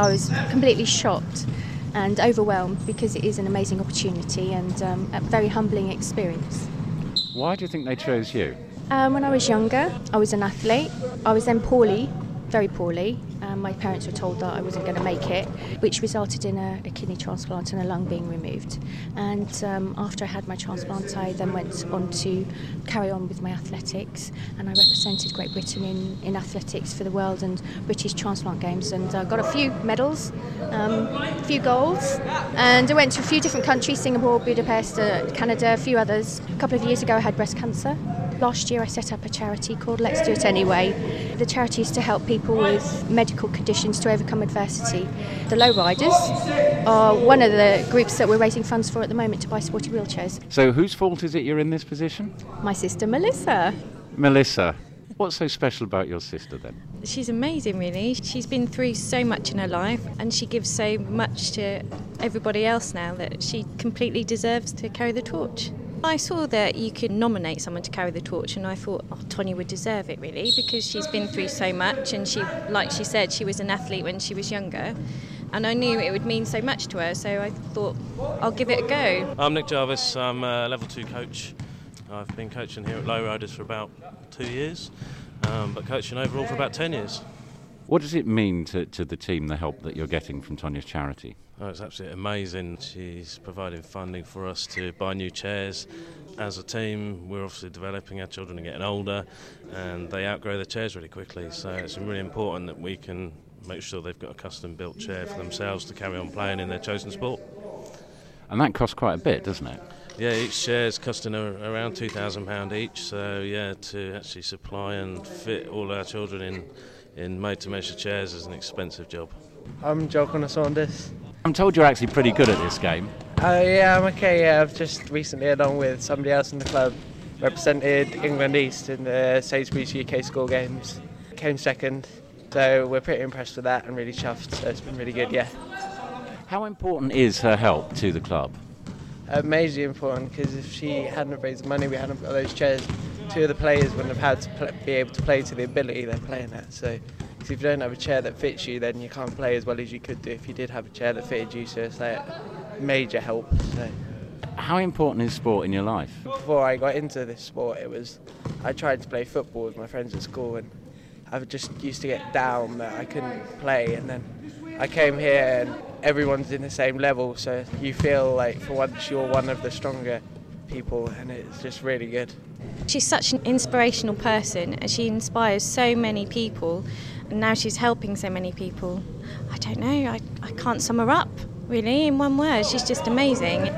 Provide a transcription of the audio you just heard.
I was completely shocked and overwhelmed because it is an amazing opportunity and um, a very humbling experience. Why do you think they chose you? Um, when I was younger, I was an athlete. I was then poorly, very poorly. Um, my parents were told that I wasn't going to make it, which resulted in a, a kidney transplant and a lung being removed. And um, after I had my transplant, I then went on to carry on with my athletics, and I represented Great Britain in, in athletics for the World and British Transplant Games, and uh, got a few medals, um, a few golds, and I went to a few different countries: Singapore, Budapest, uh, Canada, a few others. A couple of years ago, I had breast cancer. Last year, I set up a charity called Let's Do It Anyway. The charity is to help people with medical conditions to overcome adversity. The lowriders are one of the groups that we're raising funds for at the moment to buy sporty wheelchairs. So, whose fault is it you're in this position? My sister Melissa. Melissa. What's so special about your sister then? She's amazing, really. She's been through so much in her life and she gives so much to everybody else now that she completely deserves to carry the torch. I saw that you could nominate someone to carry the torch, and I thought, oh, Tonya would deserve it really because she's been through so much, and she, like she said, she was an athlete when she was younger, and I knew it would mean so much to her. So I thought, I'll give it a go. I'm Nick Jarvis. I'm a level two coach. I've been coaching here at Lowriders for about two years, um, but coaching overall for about ten years. What does it mean to, to the team, the help that you're getting from Tonya's charity? Oh, it's absolutely amazing. She's providing funding for us to buy new chairs. As a team, we're obviously developing, our children are getting older, and they outgrow their chairs really quickly. So it's really important that we can make sure they've got a custom built chair for themselves to carry on playing in their chosen sport. And that costs quite a bit, doesn't it? Yeah, each chair is costing around £2,000 each. So, yeah, to actually supply and fit all our children in, in made to measure chairs is an expensive job. I'm Joe Connor Saunders. I'm told you're actually pretty good at this game. Uh, yeah, I'm okay. Yeah, I've just recently, along with somebody else in the club, represented England East in the Sainsbury's UK School Games. Came second, so we're pretty impressed with that and really chuffed. So it's been really good, yeah. How important is her help to the club? Uh, majorly important because if she hadn't raised the money, we hadn't got those chairs. Two of the players wouldn't have had to play, be able to play to the ability they're playing at. So if you don't have a chair that fits you, then you can't play as well as you could do if you did have a chair that fitted you. So it's like major help. So. How important is sport in your life? Before I got into this sport, it was I tried to play football with my friends at school, and I just used to get down that I couldn't play. And then I came here, and everyone's in the same level, so you feel like for once you're one of the stronger people, and it's just really good. She's such an inspirational person, and she inspires so many people and now she's helping so many people. I don't know, I, I can't sum her up really in one word. She's just amazing.